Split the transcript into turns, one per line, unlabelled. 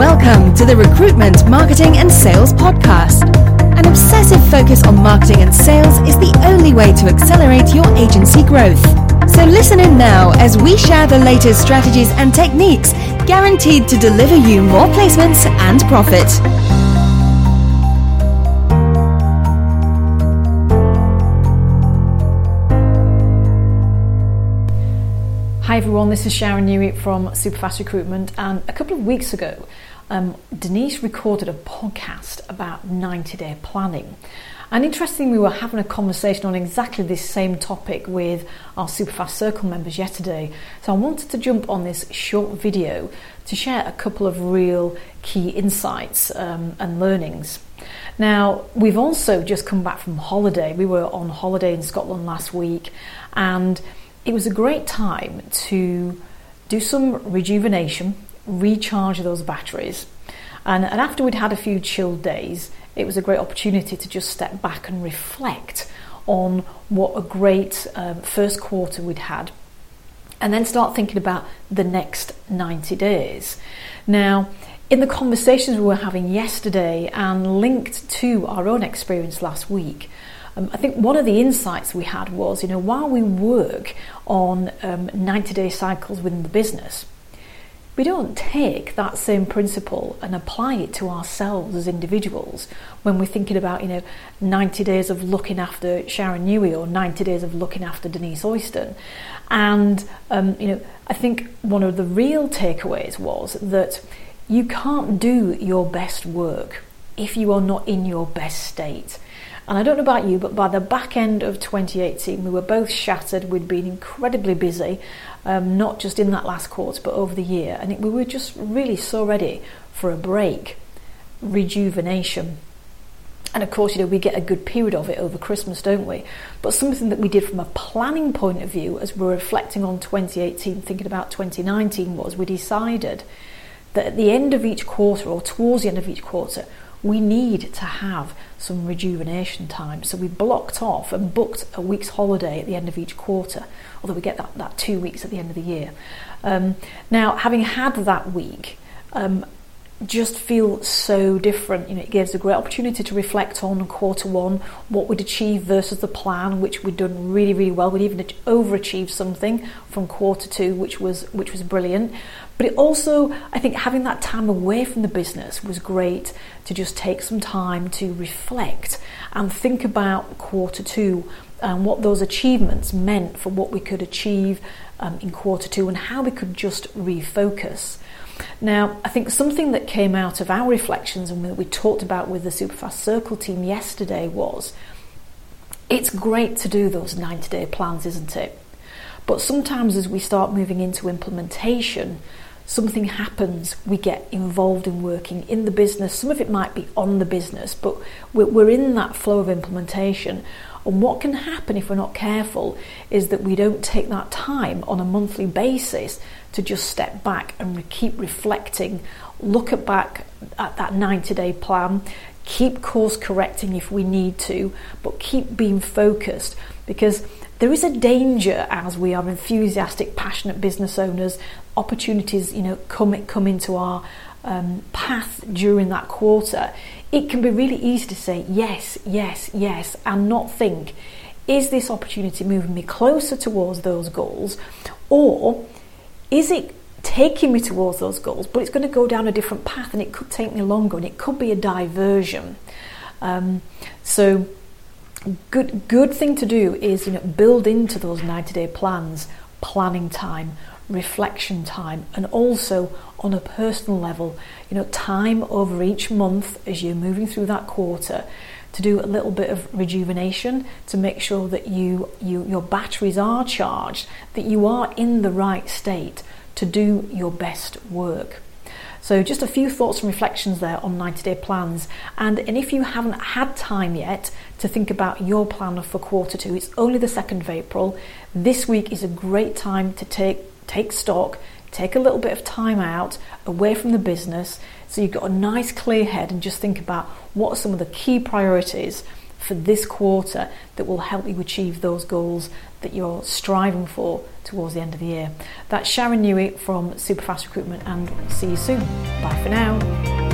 Welcome to the Recruitment, Marketing and Sales Podcast. An obsessive focus on marketing and sales is the only way to accelerate your agency growth. So listen in now as we share the latest strategies and techniques guaranteed to deliver you more placements and profit.
Hi everyone, this is Sharon Newey from Superfast Recruitment, and a couple of weeks ago, um, Denise recorded a podcast about 90 day planning. And interestingly, we were having a conversation on exactly this same topic with our Superfast Circle members yesterday. So I wanted to jump on this short video to share a couple of real key insights um, and learnings. Now, we've also just come back from holiday. We were on holiday in Scotland last week, and it was a great time to do some rejuvenation, recharge those batteries. And, and after we'd had a few chilled days, it was a great opportunity to just step back and reflect on what a great um, first quarter we'd had and then start thinking about the next 90 days. Now, in the conversations we were having yesterday and linked to our own experience last week, um, I think one of the insights we had was, you know, while we work on um, 90 day cycles within the business, we don't take that same principle and apply it to ourselves as individuals when we're thinking about, you know, 90 days of looking after Sharon Newey or 90 days of looking after Denise Oyston. And, um, you know, I think one of the real takeaways was that you can't do your best work if you are not in your best state. And I don't know about you, but by the back end of 2018, we were both shattered. We'd been incredibly busy, um, not just in that last quarter, but over the year. And it, we were just really so ready for a break, rejuvenation. And of course, you know, we get a good period of it over Christmas, don't we? But something that we did from a planning point of view, as we're reflecting on 2018, thinking about 2019, was we decided that at the end of each quarter, or towards the end of each quarter, we need to have some rejuvenation time. So we blocked off and booked a week's holiday at the end of each quarter, although we get that, that two weeks at the end of the year. Um, now, having had that week, um, just feel so different. You know, it gives a great opportunity to reflect on quarter one, what we'd achieved versus the plan, which we'd done really, really well. We'd even overachieved something from quarter two, which was which was brilliant. But it also, I think, having that time away from the business was great to just take some time to reflect and think about quarter two and what those achievements meant for what we could achieve um, in quarter two and how we could just refocus. Now, I think something that came out of our reflections and that we talked about with the Superfast Circle team yesterday was it's great to do those 90 day plans, isn't it? But sometimes as we start moving into implementation, something happens, we get involved in working in the business. Some of it might be on the business, but we're, in that flow of implementation. And what can happen if we're not careful is that we don't take that time on a monthly basis to just step back and keep reflecting, look at back at that 90 day plan, keep course correcting if we need to, but keep being focused because there is a danger as we are enthusiastic, passionate business owners, opportunities, you know, come come into our um, path during that quarter. It can be really easy to say yes, yes, yes, and not think, is this opportunity moving me closer towards those goals, or is it taking me towards those goals, but it's going to go down a different path and it could take me longer and it could be a diversion. Um, so, good good thing to do is you know build into those 90 day plans planning time reflection time and also on a personal level you know time over each month as you're moving through that quarter to do a little bit of rejuvenation to make sure that you, you your batteries are charged, that you are in the right state to do your best work. So just a few thoughts and reflections there on 90 day plans. And, and if you haven't had time yet to think about your plan for quarter two, it's only the 2nd of April. This week is a great time to take, take stock, take a little bit of time out away from the business so you've got a nice clear head and just think about what are some of the key priorities for this quarter that will help you achieve those goals that you're striving for towards the end of the year. That's Sharon Newey from Superfast Recruitment and see you soon. Bye for now.